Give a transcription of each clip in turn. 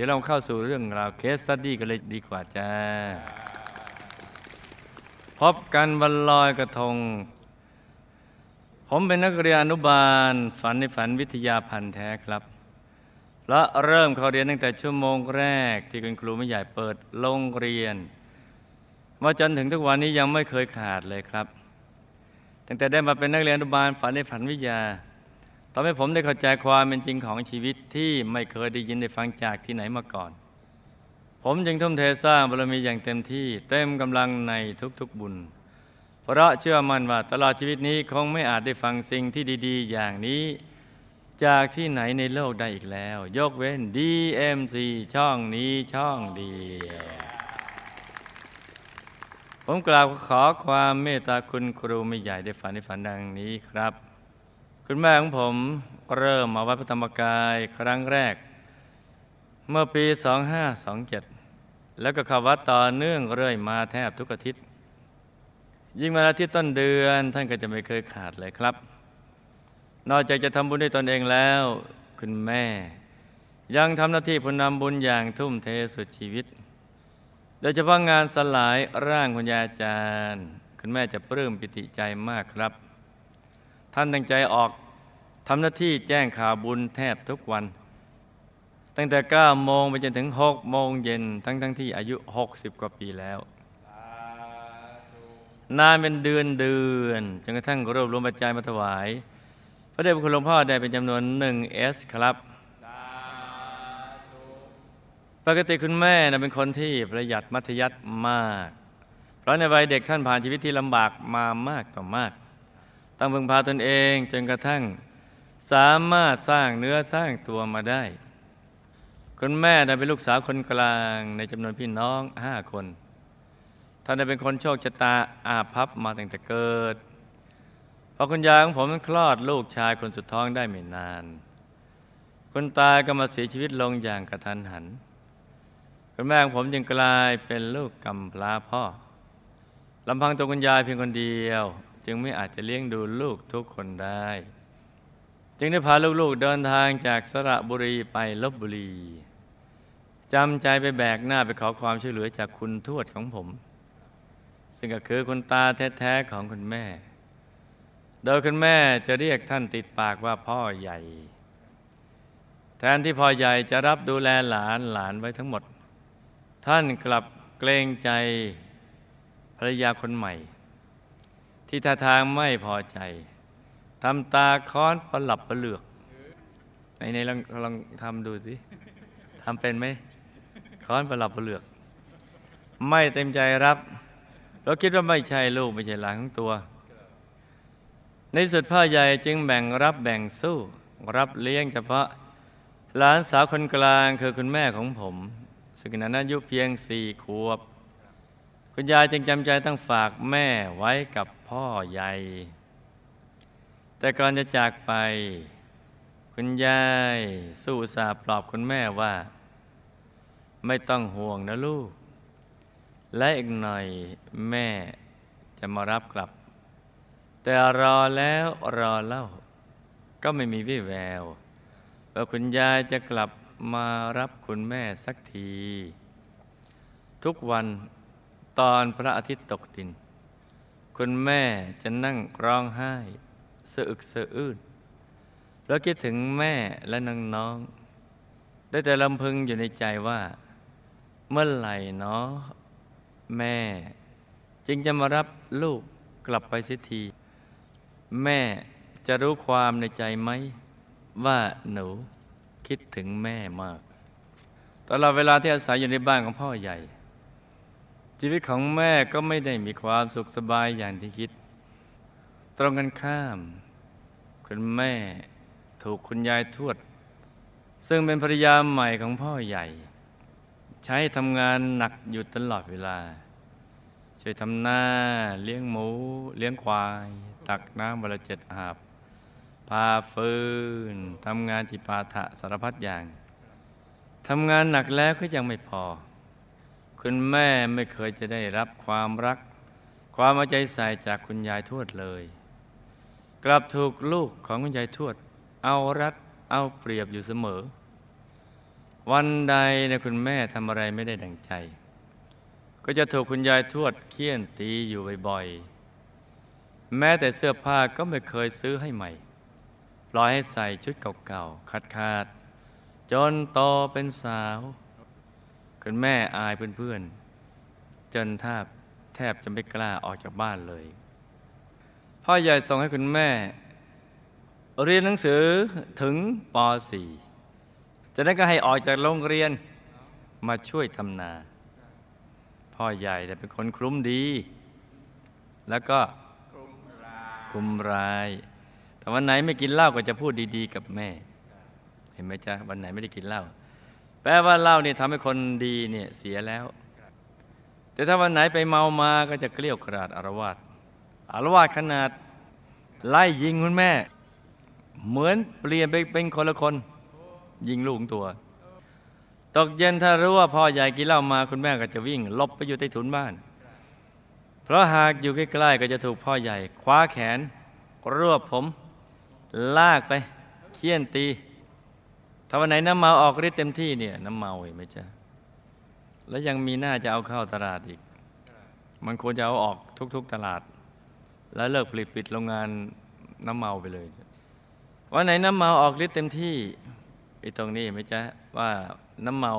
เดี๋ยวเราเข้าสู่เรื่องราว case study กันเลยดีกว่าจ้า พบกันวันลอยกระทง ผมเป็นนักเรียนอนุบาล ฝันในฝันวิทยาพันธ์แท้ครับ และเริ่มเข้าเรียนตั้งแต่ชั่วโมงแรก ที่คุณครูไม่ใหญ่เปิดโรงเรียน มาจนถึงทุกวันนี้ยังไม่เคยขาดเลยครับ ตั้งแต่ได้มาเป็นนักเรียนอนุบาลฝันในฝันวิทยา ทำให้ผมได้เข้าใจความเป็นจริงของชีวิตที่ไม่เคยได้ยินได้ฟังจากที่ไหนมาก่อน ผมจึงทุ่มเทสร้างบารมีอย่างเต็มที่เต็มกำลังในทุกๆบุญ เพราะเชื่อมั่นว่าตลอดชีวิตนี้คงไม่อาจได้ฟังสิ่งที่ดี ๆ อย่างนี้ จากที่ไหนในโลกได้อีกแล้ว ยกเว้น DMC ช่องนี้ช่องเดียวผมกราบขอความเมตตาคุณครูไม่ใหญ่ได้ฝันในฝันดังนี้ครับ คุณแม่ของผมเริ่มมาวัดพระธรรมกายครั้งแรก เมื่อปี 2527 แล้วก็เข้าวัดต่อเนื่องเรื่อยมาแทบทุกอาทิตย์ ยิ่งมาอาทิตย์ต้นเดือนท่านก็จะไม่เคยขาดเลยครับ นอกจากจะทำบุญด้วยตนเองแล้ว คุณแม่ ยังทำหน้าที่ผู้นำบุญอย่างทุ่มเทสุดชีวิต โดยเฉพาะงานสลายร่างคุณยาอาจารย์ คุณแม่จะปลื้มปิติใจมากครับ ท่านตั้งใจออกทำหน้าที่แจ้งข่าวบุญแทบทุกวัน ตั้งแต่ 9 โมงไปจนถึง 6 โมงเย็นทั้งทั้งที่อายุ 60 กว่าปีแล้ว นานเป็นเดือนเดือนจนกระทั่งรวบรวมปัจจัยมาถวาย พระเดชพระคุณหลวงพ่อได้เป็นจำนวน 1S ครับปกติคุณแม่นะเป็นคนที่ประหยัดมัธยัติมาก เพราะในวัยเด็กท่านผ่านชีวิตที่ลำบากมามากต่อมาก ต้องพึงพาตนเองจนกระทั่ง สามารถสร้างเนื้อสร้างตัวมาได้ คุณแม่ได้เป็นลูกสาวคนกลางในจำนวนพี่น้องห้าคนท่านได้เป็นคนโชคชะตาอาภัพมาตั้งแต่เกิดพอคุณยายของผมคลอดลูกชายคนสุดท้องได้ไม่นาน คุณตาก็มาเสียชีวิตลงอย่างกระทันหัน คุณแม่ของผมจึงกลายเป็นลูกกำพร้าพ่อลำพังตัวคุณยายเพียงคนเดียว จึงไม่อาจจะเลี้ยงดูลูกทุกคนได้ จึงได้พาลูกๆเดินทางจากสระบุรีไปลบบุรีจำใจไปแบกหน้าไปขอความช่วยเหลือจากคุณทวดของผม ซึ่งก็คือคุณตาแท้ๆของคุณแม่ โดยคุณแม่จะเรียกท่านติดปากว่าพ่อใหญ่ แทนที่พ่อใหญ่จะรับดูแลหลานหลานไว้ทั้งหมด ท่านกลับเกรงใจภรรยาคนใหม่ ที่ท่าทางไม่พอใจทำตาค้อนประหลับประเหลือกในในลองลองทำดูสิทำเป็นไหมค้อนประหลับประเหลือก ไม่เต็มใจรับ เราคิดว่าไม่ใช่ลูกไม่ใช่หลานของตัว ในสุดพ่อใหญ่จึงแบ่งรับแบ่งสู้ รับเลี้ยงเฉพาะหลานสาวคนกลางคือคุณแม่ของผม ซึ่งนั้นอายุเพียงสี่ขวบ คุณยายจึงจำใจต้องฝากแม่ไว้กับ พ่อใหญ่ แต่ก่อนจะจากไป คุณยายสู้สาปลอบคุณแม่ว่า ไม่ต้องห่วงนะลูก และอีกหน่อยแม่จะมารับกลับ แต่รอแล้วรอเล่า ก็ไม่มีวี่แวว ว่าคุณยายจะกลับมารับคุณแม่สักที ทุกวันตอนพระอาทิตย์ตกดิน คุณแม่จะนั่งร้องไห้สะอึกสะอื้นแล้วคิดถึงแม่และน้องๆได้แต่ลำพึงอยู่ในใจว่า เมื่อไหร่เนาะแม่ จึงจะมารับลูกกลับไปเสียที แม่จะรู้ความในใจไหม ว่าหนูคิดถึงแม่มาก ตลอดเวลาที่อาศัยอยู่ในบ้านของพ่อใหญ่ ชีวิตของแม่ก็ไม่ได้มีความสุขสบายอย่างที่คิด ตรงกันข้าม คุณแม่ถูกคุณยายทวด ซึ่งเป็นภรรยาใหม่ของพ่อใหญ่ ใช้ทำงานหนักอยู่ตลอดเวลา ช่วยทำหน้าเลี้ยงหมู เลี้ยงควาย ตักน้ำวันละเจ็ดอาบ พาฟืนทำงานจิปาถะสารพัดอย่างทำงานหนักแล้วก็ยังไม่พอ คุณแม่ไม่เคยจะได้รับความรัก ความเอาใจใส่จากคุณยายทวดเลย กลับถูกลูกของคุณยายทวด เอารัดเอาเปรียบอยู่เสมอ วันใดเนี่ยคุณแม่ทำอะไรไม่ได้ดังใจ ก็จะถูกคุณยายทวดเคี่ยนตีอยู่บ่อยๆ แม้แต่เสื้อผ้าก็ไม่เคยซื้อให้ใหม่ปล่อยให้ใส่ชุดเก่าๆขาดๆจนโตเป็นสาว คุณแม่อายเพื่อนๆจนแทบแทบจะไม่กล้าออกจากบ้านเลย พ่อใหญ่ส่งให้คุณแม่ เรียนหนังสือถึงป .4 จากนั้นก็ให้ออกจากโรงเรียนมาช่วยทำนา พ่อใหญ่แต่เป็นคนคลุ้มดี แล้วก็คุมร้าย แต่วันไหนไม่กินเหล้าก็จะพูดดีๆ กับแม่ เห็นไหมจ๊ะวันไหนไม่ได้กินเหล้า แปลว่าเหล้านี่ทำให้คนดีเนี่ยเสียแล้ว แต่ถ้าวันไหนไปเมามาก็จะเกลี้ยวกราดอารวาสอารวาสขนาดไล่ยิงคุณแม่ เหมือนเปลี่ยนไปเป็นคนละคน ยิงลูกองตัว ตกเย็นถ้ารู้ว่าพ่อใหญ่กินเหล้ามาคุณแม่ก็จะวิ่งลบไปอยู่ใต้ถุนบ้าน เพราะหากอยู่ใกล้ๆก็จะถูกพ่อใหญ่ คว้าแขนรวบผม ลากไปเคี่ยนตี ถ้าวันไหนน้ำเมาออกฤทธิ์เต็มที่เนี่ยน้ำเมาเห็นไหมจ๊ะแล้วยังมีหน้าจะเอาเข้าตลาดอีก มันควรจะเอาออกทุก ๆตลาด แล้วเลิกผลิตปิดโรงงานน้ำเมาไปเลยวันไหนน้ำเมาออกฤทธิ์เต็มที่ไอ้ตรงนี้เห็นไหมจ๊ะว่าน้ำเมา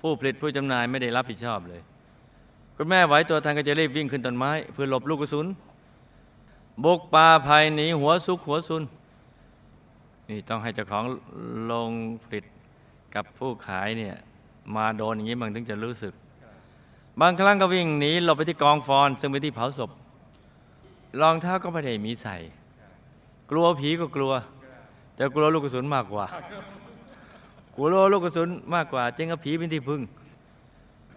ผู้ผลิตผู้จำหน่ายไม่ได้รับผิดชอบเลย คุณแม่ไหวตัวทันก็จะรีบวิ่งขึ้นต้นไม้ เพื่อหลบลูกกระสุนบุกป่าภัยหนีหัวซุกหัวซุน นี่ต้องให้เจ้าของโรงผลิตกับผู้ขายเนี่ยมาโดนอย่างนี้มันถึงจะรู้สึก บางครั้งก็วิ่งหนีหลบไปที่กองฟอนซึ่งเป็นที่เผาศพรองเท้าก็ไม่ได้มีใส่ กลัวผีก็กลัว แต่กลัวลูกกระสุนมากกว่ากลัวลูกกระสุนมากกว่าจึงเอาผีเป็นที่พึ่ง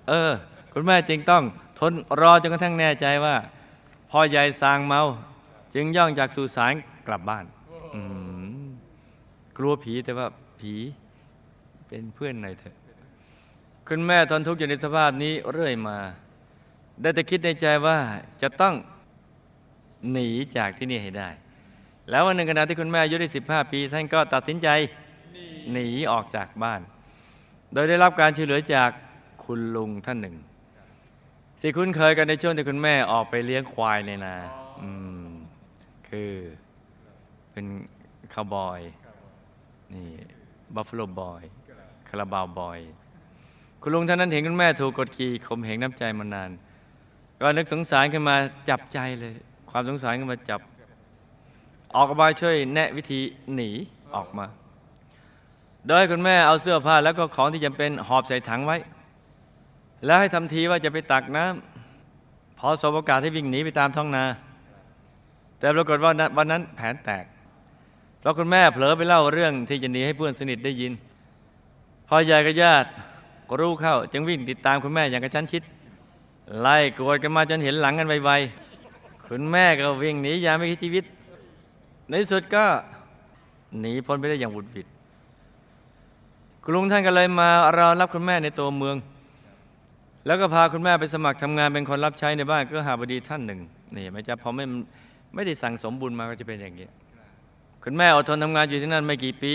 เออ คุณแม่จึงต้องทนรอจนกระทั่งแน่ใจว่าพ่อใหญ่สางเมา จึงย่องจากสุสานกลับบ้าน อืม กลัวผีแต่ว่าผีเป็นเพื่อนหน่อยเถอะ คุณแม่ทนทุกข์อยู่ในสภาพนี้เรื่อยมา ได้แต่คิดในใจว่าจะต้องหนีจากที่นี่ให้ได้ แล้ววันหนึ่งขณะที่คุณแม่อายุได้ 15 ปี ท่านก็ตัดสินใจหนีออกจากบ้าน โดยได้รับการช่วยเหลือจากคุณลุงท่านหนึ่งที่คุ้นเคยกันในช่วงที่คุณแม่ออกไปเลี้ยงควายในนา อืม คือเป็นคาวบอย นี่บัฟฟ a ลบอยคาราบาวบอย คุณลุงท่านนั้นเห็นคุณแม่ถูกกดขี่ข่มเหงน้ำใจมานาน ก็นึกสงสารขึ้นมาจับใจเลย ความสงสารขึ้นมาจับ ออกมาช่วยแนะวิธีหนีออกมา โดยให้คุณแม่เอาเสื้อผ้าแล้วก็ของที่จำเป็นหอบใส่ถังไว้ แล้วให้ทำทีว่าจะไปตักน้ำพอสบโอกาสให้วิ่งหนีไปตามท้องนา แต่ปรากฏว่าวันนั้นแผนแตก เพราะคุณแม่เผลอไปเล่าเรื่องที่จะหนีให้เพื่อนสนิทได้ยิน พอยายกับญาติก็รู้เข้า จึงวิ่งติดตามคุณแม่อย่างกระชั้นชิด ไล่กวดกันมาจนเห็นหลังกันไวๆคุณแม่ก็วิ่งหนีอย่างไม่คิดชีวิต ในสุดก็หนีพ้นไปได้อย่างหวุดหวิดคุณลุงท่านก็เลยมารอรับคุณแม่ในตัวเมือง แล้วก็พาคุณแม่ไปสมัครทำงานเป็นคนรับใช้ในบ้านก็หาบดีท่านหนึ่งนี่ไม่จะพอไม่ไม่ได้สั่งสมบุญมาก็จะเป็นอย่างนี้ คุณแม่อดทนทำงานอยู่ที่นั่นไม่กี่ปี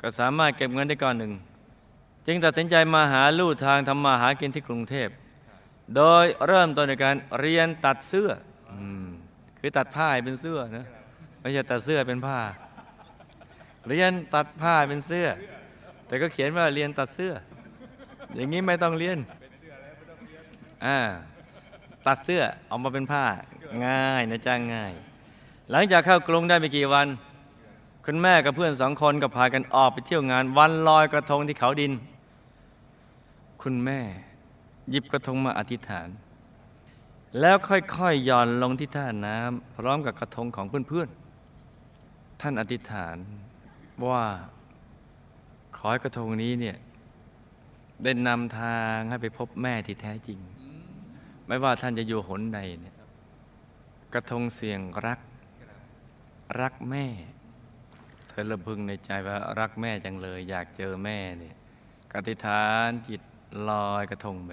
ก็สามารถเก็บเงินได้ก้อนหนึ่ง จึงตัดสินใจมาหาลู่ทางทำมาหากินที่กรุงเทพ โดยเริ่มต้นในการเรียนตัดเสื้ออคือตัดผ้าให้เป็นเสื้อนะไม่ใช่ตัดเสื้อเป็นผ้า เรียนตัดผ้าเป็นเสื้อ แต่ก็เขียนว่าเรียนตัดเสื้อ อย่างนี้ไม่ต้องเรียนอ่าตัดเสื้อออกมาเป็นผ้า ง่ายนะจ้างง่าย หลังจากเข้ากรุงได้ไม่กี่วัน คุณแม่กับเพื่อนสองคนก็พากันออกไปเที่ยวงานวันลอยกระทงที่เขาดิน คุณแม่หยิบกระทงมาอธิษฐาน แล้วค่อยๆหย่อนลงที่ท่าน้ำพร้อมกับกระทงของเพื่อนๆ ท่านอธิษฐานว่าขอให้กระทงนี้เนี่ยได้นำทางให้ไปพบแม่ที่แท้จริง ไม่ว่าท่านจะอยู่หนใดเนี่ยกระทงเสียงรัก รักแม่ เธอระพึงในใจว่ารักแม่จังเลย อยากเจอแม่เนี่ยกติฐานจิตลอยกระทงไป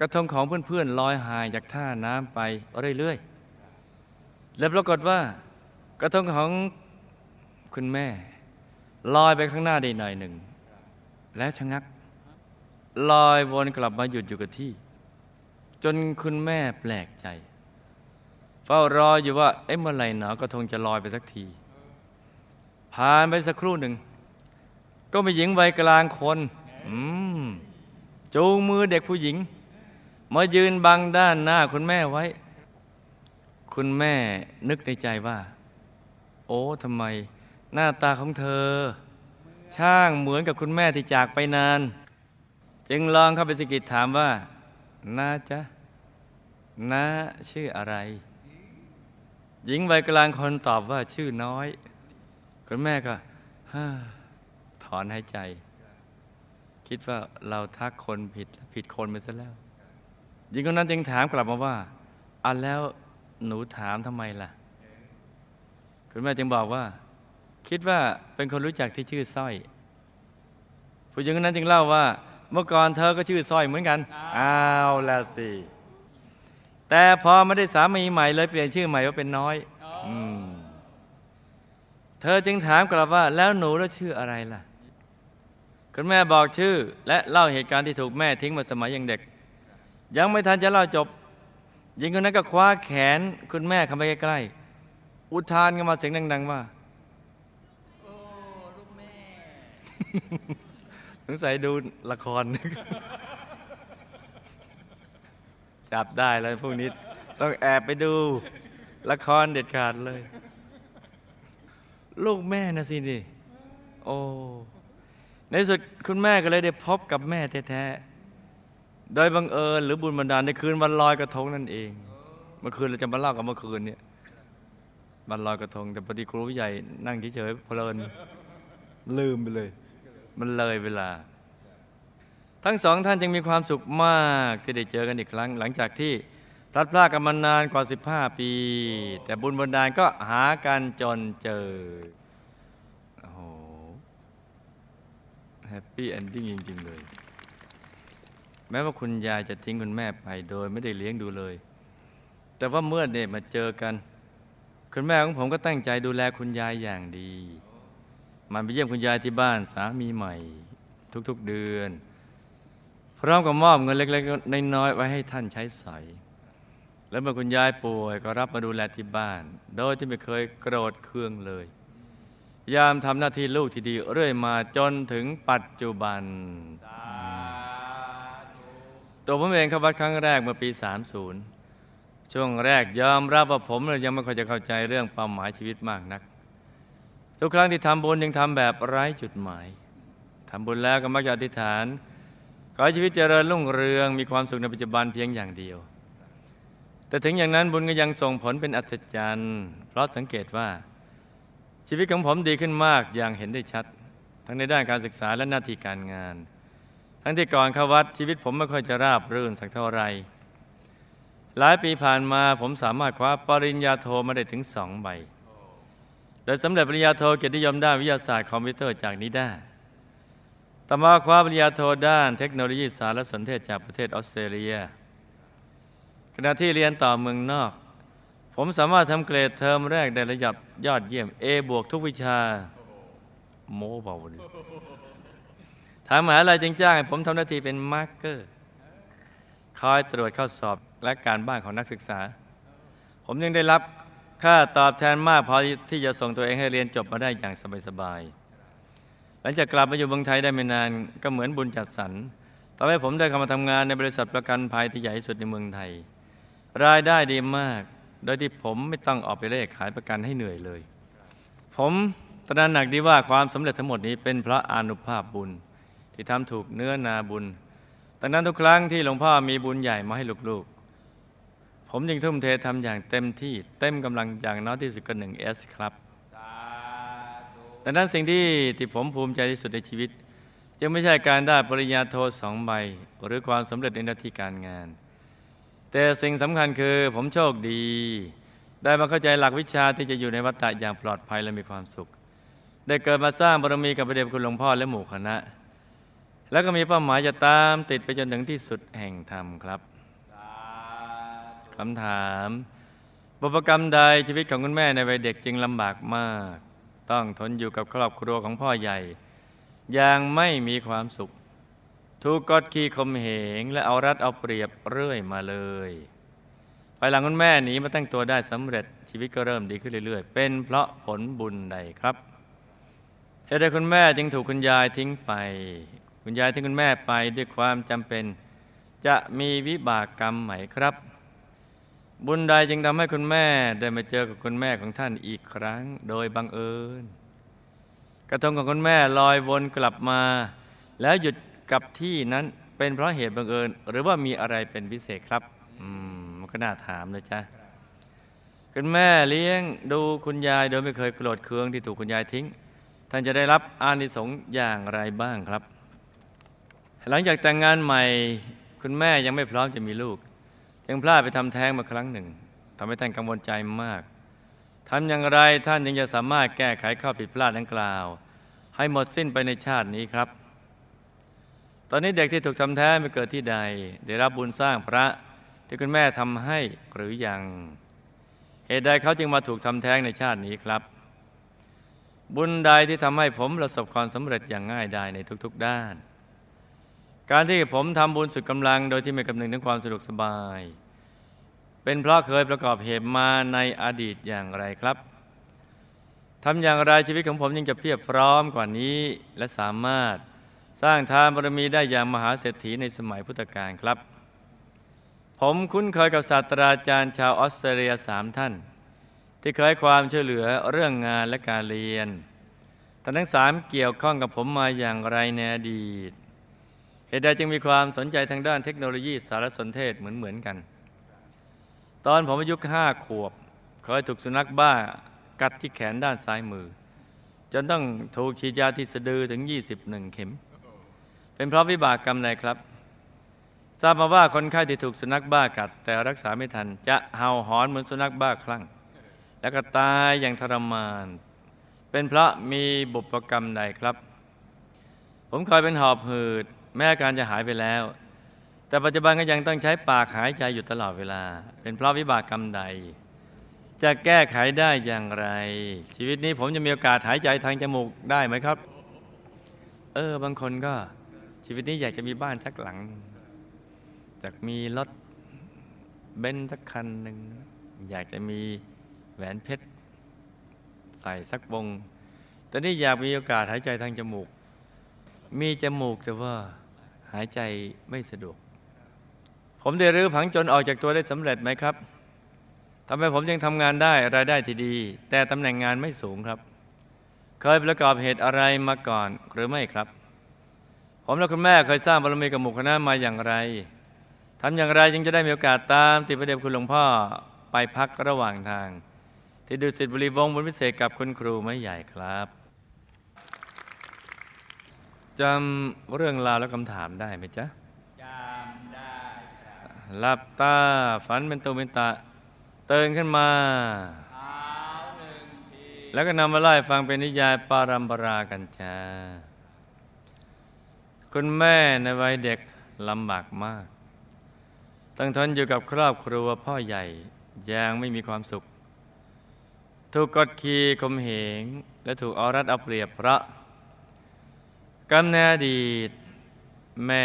กระทงของเพื่อนๆลอยหายจากท่าน้ำไปเรื่อยๆ แล้วปรากฏว่า กระทงของคุณแม่ ลอยไปข้างหน้าได้หน่อยหนึ่ง แล้วชะงัก ลอยวนกลับมาหยุดอยู่กับที่ จนคุณแม่แปลกใจ เฝ้ารออยู่ว่าเอ๊ะเมื่อไหร่หนากระทงจะลอยไปสักที ผ่านไปสักครู่หนึ่ง ก็มีหญิงวัยกลางคนจูงมือเด็กผู้หญิง มายืนบังด้านหน้าคุณแม่ไว้ คุณแม่นึกในใจว่า โอ้ทำไม หน้าตาของเธอ ช่างเหมือนกับคุณแม่ที่จากไปนาน จึงลองเข้าไปสกิดถามว่าน้าจ๊ะน้าชื่ออะไร หญิงวัยกลางคนตอบว่าชื่อน้อย คุณแม่ก็ถอนหายใจ คิดว่าเราทักคนผิดผิดคนไปซะแล้ว หญิงคนนั้นจึงถามกลับมาว่าอะแล้วหนูถามทำไมล่ะ คุณแม่จึงบอกว่า คิดว่าเป็นคนรู้จักที่ชื่อสร้อย ผู้หญิงคนนั้นจึงเล่าว่า เมื่อก่อนเธอก็ชื่อสร้อยเหมือนกันอ้าวแล้วสิ แต่พอไม่ได้สามีใหม่เลยเปลี่ยนชื่อใหม่ว่าเป็นน้อยมเธอจึงถามกลับว่า แล้วหนูแล้วชื่ออะไรล่ะ คุณแม่บอกชื่อ และเล่าเหตุการณ์ที่ถูกแม่ทิ้งมาสมัยยังเด็ก ยังไม่ทันจะเล่าจบหญิงคนนั้นก็คว้าแขนคุณแม่เข้าไปใกล้ๆอุทานกันมาเสียงดัง ๆ ว่าโอ้ลูกแม่สงสัยดูละคร จับได้แล้วพวกนี้ต้องแอบไปดูละครเด็ดขาดเลย ลูกแม่นะสินี่โอ้ในสุดคุณแม่ก็เลยได้พบกับแม่แท้ๆ โดยบังเอิญหรือบุญบันดาลในคืนวันลอยกระทงนั่นเอง เมื่อคืนเราจะมาเล่ากับเมื่อคืนเนี่ยวันลอยกระทง แต่พอดีครูใหญ่นั่งเฉยๆเพลินลืมไปเลย มันเลยเวลา ทั้งสองท่านจึงมีความสุขมากที่ได้เจอกันอีกครั้ง หลังจากที่พลัดพรากกันมานานกว่า 15 ปี แต่บุญบันดาลก็หากันจนเจอ โอ้โหแฮปปี้เอนดิ้งจริง ๆ เลย แม้ว่าคุณยายจะทิ้งคุณแม่ไปโดยไม่ได้เลี้ยงดูเลย แต่ว่าเมื่อเนี่ยมาเจอกัน คุณแม่ของผมก็ตั้งใจดูแลคุณยายอย่างดี มันไปเยี่ยมคุณยายที่บ้านสามีใหม่ ทุก ๆ เดือน พร้อมกับมอบเงินเล็กๆน้อยๆไว้ให้ท่านใช้สอยแล้วเมื่อคุณยายป่วยก็รับมาดูแลที่บ้าน โดยที่ไม่เคยโกรธเคืองเลย ยามทำหน้าที่ลูกที่ดีเรื่อยมาจนถึงปัจจุบัน ตัวผมเองเข้าวัดครั้งแรกเมื่อปี 30 ช่วงแรกยอมรับว่าผมยังไม่ค่อยจะเข้าใจเรื่องเป้าหมายชีวิตมากนัก ทุกครั้งที่ทำบุญยังทำแบบไร้จุดหมายทำบุญแล้วก็มักจะอธิษฐาน ให้ชีวิตเจริญรุ่งเรืองมีความสุขในปัจจุบันเพียงอย่างเดียว แต่ถึงอย่างนั้นบุญก็ยังส่งผลเป็นอัศจรรย์ เพราะสังเกตว่า ชีวิตของผมดีขึ้นมากอย่างเห็นได้ชัด ทั้งในด้านการศึกษาและหน้าที่การงาน ทั้งที่ก่อนเข้าวัดชีวิตผมไม่ค่อยจะราบรื่นสักเท่าไหร่หลายปีผ่านมาผมสามารถคว้าปริญญาโทมาได้ถึงสองใบ โดยสำเร็จปริญญาโทเกียรตินิยมด้านวิทยาศาสตร์คอมพิวเตอร์จากนิด้า ต่อมาคว้าปริญญาโทด้านเทคโนโลยีสารสนเทศจากประเทศออสเตรเลีย ขณะที่เรียนต่อเมืองนอก ผมสามารถทำเกรดเทอมแรกได้ระดับยอดเยี่ยม A บวกทุกวิชา ไม่เบาเลยทางมหาลัยจึงจ้างให้ผมทำหน้าที่เป็น marker คอยตรวจข้อสอบและการบ้านของนักศึกษา ผมยังได้รับค่าตอบแทนมากพอที่จะส่งตัวเองให้เรียนจบมาได้อย่างสบายๆ หลังจากกลับมาอยู่เมืองไทยได้ไม่นานก็เหมือนบุญจัดสรรทำให้ผมได้เข้ามาทำงานในบริษัทประกันภัยที่ใหญ่ที่สุดในเมืองไทย รายได้ดีมาก โดยที่ผมไม่ต้องออกไปเล่ขายประกันให้เหนื่อยเลย ผมตระหนักดีว่าความสำเร็จทั้งหมดนี้เป็นเพราะอนุภาพบุญ ที่ทำถูกเนื้อนาบุญดังนั้นทุกครั้งที่หลวงพ่อมีบุญใหญ่มาให้ลูกๆ ผมจึงทุ่มเททำอย่างเต็มที่เต็มกำลังอย่างน้อยที่สุดก็หนึ่งเอสครับ ดังนั้นสิ่งที่ที่ผมภูมิใจที่สุดในชีวิต จึงไม่ใช่การได้ปริญญาโทสองใบ หรือความสำเร็จในหน้าที่การงาน แต่สิ่งสำคัญคือผมโชคดี ได้มาเข้าใจหลักวิชาที่จะอยู่ในวัฏฏะอย่างปลอดภัยและมีความสุข ได้เกิดมาสร้างบารมีกับพระเดชคุณหลวงพ่อและหมู่คณะ แล้วก็มีเป้าหมายจะตามติดไปจนถึงที่สุดแห่งธรรมครับคำถามบุพกรรมใดชีวิตของคุณแม่ในวัยเด็กจึงลำบากมาก ต้องทนอยู่กับครอบครัวของพ่อใหญ่อย่างไม่มีความสุข ถูกกดขี่ข่มเหง และเอารัดเอาเปรียบเรื่อยมาเลยภายหลังคุณแม่หนีมาตั้งตัวได้สำเร็จชีวิตก็เริ่มดีขึ้นเรื่อยๆ เป็นเพราะผลบุญใดครับเหตุใดคุณแม่จึงถูกคุณยายทิ้งไป คุณยายทิ้งคุณแม่ไปด้วยความจำเป็น จะมีวิบากกรรมไหมครับ บุญใดจึงทำให้คุณแม่ได้มาเจอกับคุณแม่ของท่านอีกครั้งโดยบังเอิญ กระทงของคุณแม่ลอยวนกลับมา แล้วหยุดกับที่นั้นเป็นเพราะเหตุบังเอิญ หรือว่ามีอะไรเป็นพิเศษครับ อืมมันก็น่าถามเลยจ้ะคุณแม่เลี้ยงดูคุณยายโดยไม่เคยโกรธเคืองที่ถูกคุณยายทิ้ง ท่านจะได้รับอานิสงส์อย่างไรบ้างครับ หลังจากแต่งงานใหม่ คุณแม่ยังไม่พร้อมจะมีลูก จึงพลาดไปทำแท้งมาครั้งหนึ่งทำให้ท่านกังวลใจมากทำอย่างไรท่านยังจะสามารถแก้ไขข้อผิดพลาดดังกล่าว ให้หมดสิ้นไปในชาตินี้ครับ ตอนนี้เด็กที่ถูกทำแท้งไปเกิดที่ใด ได้รับบุญสร้างพระที่คุณแม่ทำให้หรือยัง เหตุใดเขาจึงมาถูกทำแท้งในชาตินี้ครับ บุญใดที่ทำให้ผมประสบความสำเร็จอย่างง่ายดายในทุกๆด้าน การที่ผมทำบุญสุดกำลังโดยที่ไม่คำนึงถึงความสะดวกสบาย เป็นเพราะเคยประกอบเหตุมาในอดีตอย่างไรครับทำอย่างไรชีวิตของผมยังจะเพียบพร้อมกว่านี้ และสามารถสร้างทานบารมีได้อย่างมหาเศรษฐีในสมัยพุทธกาลครับ ผมคุ้นเคยกับศาสตราจารย์ชาวออสเตรเลียสามท่าน ที่เคยความช่วยเหลือเรื่องงานและการเรียนท่านทั้งสามเกี่ยวข้องกับผมมาอย่างไรในอดีตเหตุใดจึงมีความสนใจทางด้านเทคโนโลยีสารสนเทศเหมือนเหมือนกัน ตอนผมอายุห้าขวบ เคยถูกสุนัขบ้ากัดที่แขนด้านซ้ายมือ จนต้องถูกฉีดยาที่สะดือถึง 21 เข็ม เป็นเพราะวิบากกรรมใดครับ ทราบมาว่าคนไข้ที่ถูกสุนัขบ้ากัด แต่รักษาไม่ทัน จะเห่าหอนเหมือนสุนัขบ้าคลั่ง แล้วก็ตายอย่างทรมาน เป็นเพราะมีบุพกรรมใดครับ ผมเคยเป็นหอบหืด แม้อาการจะหายไปแล้ว แต่ปัจจุบันก็ยังต้องใช้ปากหายใจอยู่ตลอดเวลา เป็นเพราะวิบากกรรมใด จะแก้ไขได้อย่างไร ชีวิตนี้ผมจะมีโอกาสหายใจทางจมูกได้ไหมครับ เออบางคนก็ชีวิตนี้อยากจะมีบ้านสักหลังอยากมีรถเบนซ์สักคันหนึ่งอยากจะมีแหวนเพชร ใส่สักวงแต่นี่อยากมีโอกาสหายใจทางจมูก มีจมูกแต่ว่าหายใจไม่สะดวก ผมได้รื้อผังจนออกจากตัวได้สำเร็จไหมครับทำไมผมยังทำงานได้รายได้ที่ดี แต่ตำแหน่งงานไม่สูงครับ เคยประกอบเหตุอะไรมาก่อนหรือไม่ครับ ผมและคุณแม่เคยสร้างบารมีกับหมู่คณะมาอย่างไรทำอย่างไรจึงจะได้มีโอกาสตามติดประเด็นคุณหลวงพ่อไปพักระหว่างทาง ที่ดุสิตบุรีวงบนพิเศษกับคุณครูไม่ใหญ่ครับจำเรื่องราวและคำถามได้ไหมจ๊ะ หลับตาฝันเป็นตัวเป็นตะตื่นขึ้นมาเท้าหนึ่งทีแล้วก็นำมาไล่ฟังเป็นนิยายปารัมปรากันจ้าคุณแม่ในวัยเด็กลำบากมาก ต้องทนอยู่กับครอบครัวพ่อใหญ่ยังไม่มีความสุข ถูกกดขี่ข่มเหง และถูกเอารัดเอาเปรียบเพราะกำเนิดอดีตแม่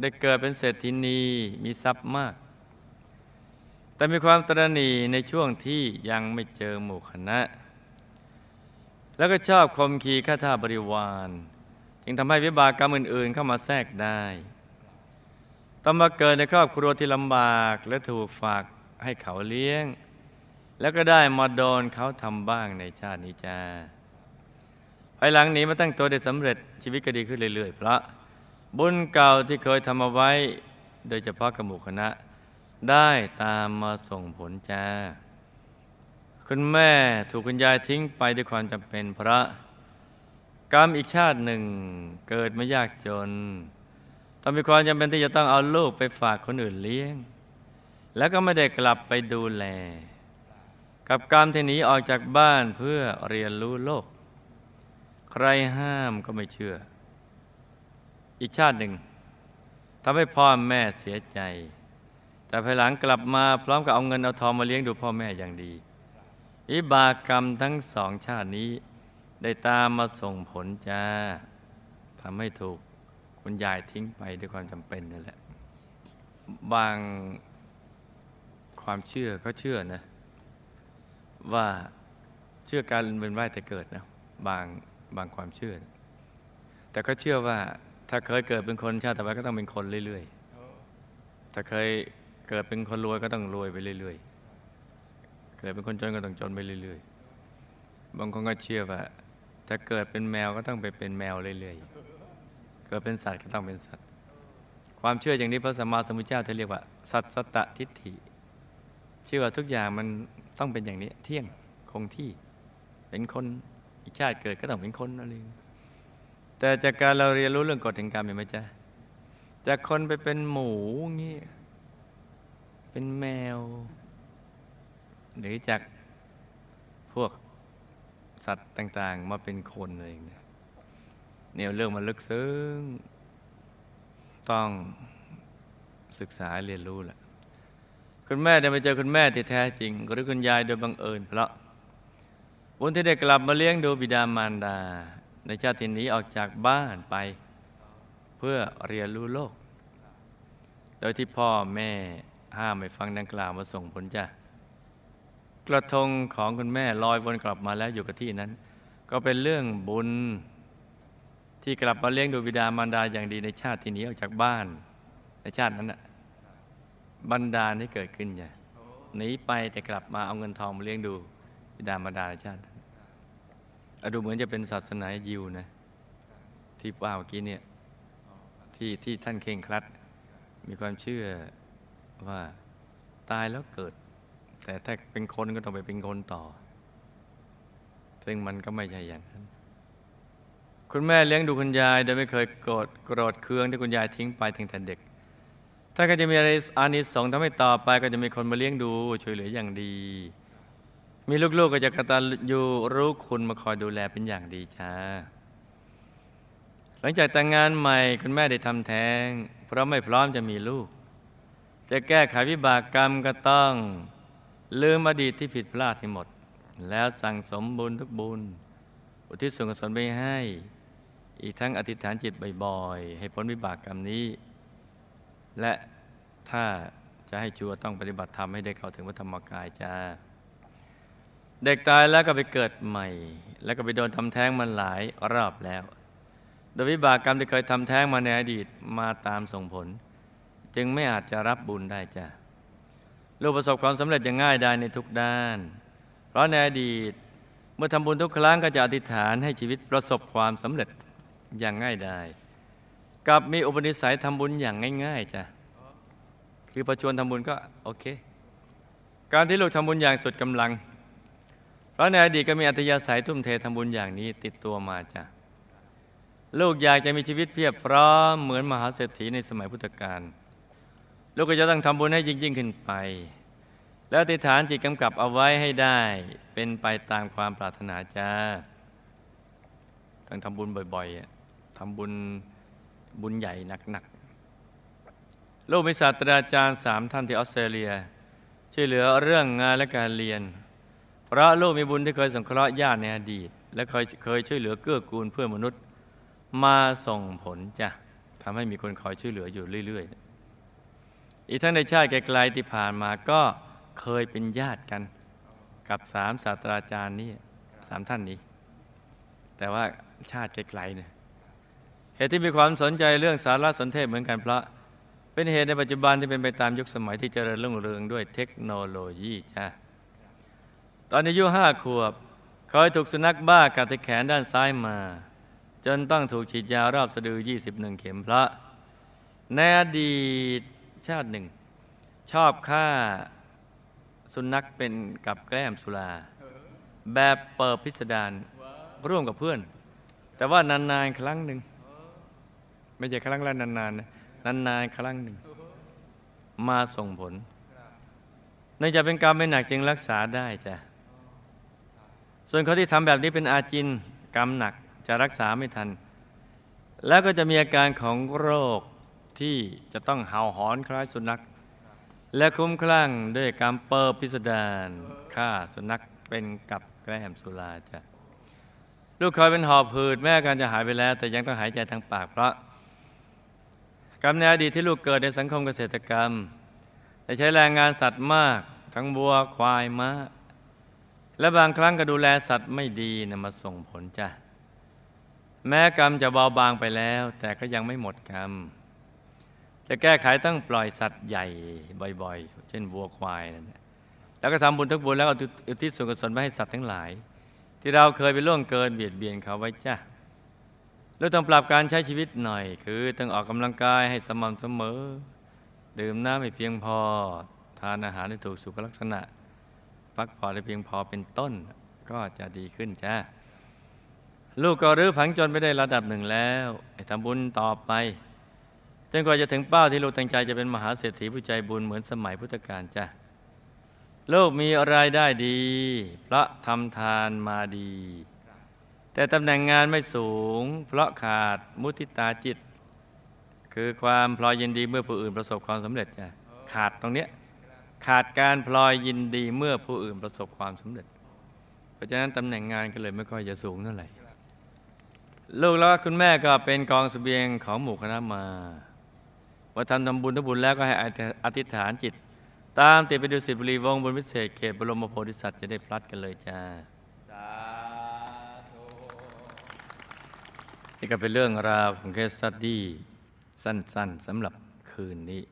ได้เกิดเป็นเศรษฐินีมีทรัพย์มาก แต่มีความตระหนี่ในช่วงที่ยังไม่เจอหมู่คณะ แล้วก็ชอบคมขีข้าท่าบริวาร จึงทำให้วิบากกรรมอื่น ๆ เข้ามาแทรกได้ต้องมาเกิดในครอบครัวที่ลำบากและถูกฝากให้เขาเลี้ยง แล้วก็ได้มาโดนเขาทำบ้างในชาตินี้จ้าภายหลังหนี้มาตั้งตัวได้สำเร็จชีวิตก็ดีขึ้นเรื่อยๆเพราะ บุญเก่าที่เคยทำเอาไว้ โดยเฉพาะกบหมู่คณะ ได้ตามมาส่งผลจ้า คุณแม่ถูกคุณยายทิ้งไปด้วยความจำเป็นพระ กรรมอีกชาติหนึ่งเกิดมายากจน ต้องมีความจำเป็นที่จะต้องเอาลูกไปฝากคนอื่นเลี้ยง แล้วก็ไม่ได้กลับไปดูแล กับกรรมที่หนีออกจากบ้านเพื่อเรียนรู้โลก ใครห้ามก็ไม่เชื่อ อีกชาติหนึ่งทำให้พ่อแม่เสียใจ แต่ภายหลังกลับมาพร้อมกับเอาเงินเอาทองมาเลี้ยงดูพ่อแม่อย่างดีวิบากกรรมทั้งสองชาตินี้ ได้ตามมาส่งผลจ้าทำให้ถูกคุณยายทิ้งไปด้วยความจำเป็นนั่นแหละ บางความเชื่อเขาเชื่อนะ ว่าเชื่อการเป็นว่ายแต่เกิดนะ บางบางความเชื่อ แต่ก็เชื่อว่า ถ้าเคยเกิดเป็นคนชาติต่อไปก็ต้องเป็นคนเรื่อยๆ ถ้าเคยเกิดเป็นคนรวยก็ต้องรวยไปเรื่อยๆ เกิดเป็นคนจนก็ต้องจนไปเรื่อยๆ บางคนก็เชื่อว่าถ้าเกิดเป็นแมวก็ต้องไปเป็นแมวเรื่อยๆ เกิดเป็นสัตว์ก็ต้องเป็นสัตว์ ความเชื่ออย่างนี้พระสัมมาสัมพุทธเจ้าจะเรียกว่า สัตตะทิฏฐิ เชื่อว่าทุกอย่างมันต้องเป็นอย่างนี้ เที่ยงคงที่ เป็นคนอีกชาติเกิดก็ต้องเป็นคนอะไรอย่างนี้ แต่จากการเราเรียนรู้เรื่องกฎแห่งกรรมเห็นไหมจ๊ะจากคนไปเป็นหมูงี้เป็นแมว หรือจากพวกสัตว์ต่าง ๆ มาเป็นคนอะไรอย่างเงี้ยเนี่ยเรื่องมันลึกซึ้งต้องศึกษาเรียนรู้แหละคุณแม่ได้ไปเจอคุณแม่ที่แท้จริง หรือคุณยายโดยบังเอิญเพราะบุญที่ได้กลับมาเลี้ยงดูบิดามารดา ในชาตินี้ออกจากบ้านไป เพื่อเรียนรู้โลก โดยที่พ่อแม่ห้ามไม่ฟังดังกล่าวมาส่งผลจ้ะกระทงของคุณแม่ลอยวนกลับมาแล้วอยู่กับที่นั้น ก็เป็นเรื่องบุญ ที่กลับมาเลี้ยงดูบิดามารดาอย่างดีในชาติที่นี้ออกจากบ้าน ในชาตินั้นน่ะบันดาลให้เกิดขึ้นจ้ะหนีไปแต่กลับมาเอาเงินทองมาเลี้ยงดูบิดามารดาในชาติ ดูเหมือนจะเป็นศาสนายิวนะ ที่ว่าเมื่อกี้เนี่ยที่ที่ท่านเคร่งครัด มีความเชื่อว่าตายแล้วเกิด แต่ถ้าเป็นคนก็ต้องไปเป็นคนต่อ ซึ่งมันก็ไม่ใช่อย่างนั้น คุณแม่เลี้ยงดูคุณยาย โดยไม่เคยโกรธโกรธเคืองที่คุณยายทิ้งไปตั้งแต่เด็กถ้าก็จะมีอะไรอานิสงส์ทำให้ต่อไปก็จะมีคนมาเลี้ยงดูช่วยเหลืออย่างดี มีลูกๆก็จะกระตัญญูรู้คุณมาคอยดูแลเป็นอย่างดีจ้าหลังจากแต่งงานใหม่คุณแม่ได้ทำแท้ง เพราะไม่พร้อมจะมีลูก จะแก้ไขวิบากกรรมก็ต้อง ลืมอดีตที่ผิดพลาดให้หมด แล้วสั่งสมบุญทุกบุญ อุทิศส่วนกุศลไปให้ อีกทั้งอธิษฐานจิตบ่อยๆ ให้พ้นวิบากกรรมนี้ และถ้าจะให้ชัวร์ต้องปฏิบัติธรรมให้ได้เข้าถึงพระธรรมกายจ้า เด็กตายแล้วก็ไปเกิดใหม่ แล้วก็ไปโดนทำแท้งมันหลายรอบแล้ว โดยวิบากกรรมที่เคยทำแท้งมาในอดีตมาตามส่งผล จึงไม่อาจจะรับบุญได้จ้ะลูกประสบความสำเร็จอย่างง่ายได้ในทุกด้าน เพราะในอดีตเมื่อทำบุญทุกครั้งก็จะอธิษฐานให้ชีวิตประสบความสำเร็จอย่างง่ายได้กับมีอุปนิสัยทำบุญอย่างง่ายๆจ้ะคือประชวนทำบุญก็โอเค การที่ลูกทำบุญอย่างสุดกำลัง ราะในอดีตก็มีอัธยาศัยทุ่มเททำบุญอย่างนี้ติดตัวมาจ้ะลูกอยากจะมีชีวิตเพียบพร้อมเหมือนมหาเศรษฐีในสมัยพุทธกาลลูกก็จะต้องทำบุญให้ยิ่งยิ่งขึ้นไป แล้วอธิฐานจิตกำกับเอาไว้ให้ได้เป็นไปตามความปรารถนาจ้าต้องทำบุญบ่อยๆทำบุญบุญใหญ่หนักๆลูกมีศาสตราจารย์สามท่านที่ออสเตรเลีย ช่วยเหลือเรื่องงานและการเรียน เพราะลูกมีบุญที่เคยสงเคราะห์ญาติในอดีต และเคยเคยช่วยเหลือเกื้อกูลเพื่อนมนุษย์ มาส่งผลจ้ะทำให้มีคนคอยช่วยเหลืออยู่เรื่อย ๆ อีกทั้งในชาติไกลๆที่ผ่านมาก็เคยเป็นญาติกันกับสามศาสตราจารย์นี่สามท่านนี้ แต่ว่าชาติไกลๆเนี่ยเหตุที่มีความสนใจเรื่องสารสนเทศเหมือนกันเพราะเป็นเหตุในปัจจุบันที่เป็นไปตามยุคสมัยที่เจริญรุ่งเรืองด้วยเทคโนโลยีจ้ะ ตอนอายุห้าขวบเคยถูกสุนัขบ้ากัดที่แขนด้านซ้ายมา จนต้องถูกฉีดยารอบสะดือ 21 เข็มพระในอดีตชาติหนึ่ง ชอบฆ่าสุนัขเป็นกับแกล้มสุรา แบบเปิดพิสดารร่วมกับเพื่อน แต่ว่านานๆครั้งหนึ่ง ไม่ใช่ครั้งละนานๆนะนานๆครั้งหนึ่ง มาส่งผลเนื่องจากเป็นกรรมไม่หนักจึงรักษาได้จ้ะ ส่วนเขาที่ทำแบบนี้เป็นอาจินกรรมหนักจะรักษาไม่ทัน แล้วก็จะมีอาการของโรคที่จะต้องเห่าหอนคล้ายสุนัข และคุ้มคลั่งด้วยการเปิดพิสดารฆ่าสุนัขเป็นกับแกล้มสุราจะลูกเคยเป็นหอบหืดแม่อาการจะหายไปแล้ว แต่ยังต้องหายใจทางปากเพราะกรรมในอดีตที่ลูกเกิดในสังคมเกษตรกรรมได้ใช้แรงงานสัตว์มาก ทั้งวัวควายม้า และบางครั้งก็ดูแลสัตว์ไม่ดีนะมาส่งผลจ้ะ แม้กรรมจะเบาบางไปแล้ว แต่ก็ยังไม่หมดกรรม จะแก้ไขต้องปล่อยสัตว์ใหญ่บ่อยๆ เช่นวัวควายนั่นแหละแล้วก็ทำบุญทุกบุญแล้วก็อุทิศส่วนกุศลไปให้สัตว์ทั้งหลาย ที่เราเคยไปล่วงเกินเบียดเบียนเขาไว้จ้ะแล้วต้องปรับการใช้ชีวิตหน่อย คือต้องออกกำลังกายให้สม่ำเสมอ ดื่มน้ำให้เพียงพอ ทานอาหารให้ถูกสุขลักษณะ พักผ่อนให้เพียงพอเป็นต้น ก็จะดีขึ้นจ้าลูกก็รื้อผังจนไปได้ระดับหนึ่งแล้วให้ทำบุญต่อไปจนกว่าจะถึงเป้าที่ลูกตั้งใจจะเป็นมหาเศรษฐีผู้ใจบุญเหมือนสมัยพุทธกาลจ้าลูกมีรายได้ดี เพราะทำทานมาดี แต่ตำแหน่งงานไม่สูง เพราะขาดมุทิตาจิต คือความพลอยยินดีเมื่อผู้อื่นประสบความสำเร็จจ้ะขาดตรงเนี้ย ขาดการพลอยยินดีเมื่อผู้อื่นประสบความสำเร็จ เพราะฉะนั้นตำแหน่งงานก็เลยไม่ค่อยจะสูงเท่าไหร่ ลูกแล้วก็คุณแม่ก็เป็นกองเสบียงของหมู่คณะมาว่าทำทำบุญทำบุญแล้วก็ให้อธิษฐานจิต ตามติดไปดูสิบุรีวงศ์บนวิเศษเขตบรมโพธิสัตว์จะได้พลัดกันเลยจ้าสาธุนี่ก็เป็นเรื่องราวของเคสสตดี้สั้นๆสำหรับคืนนี้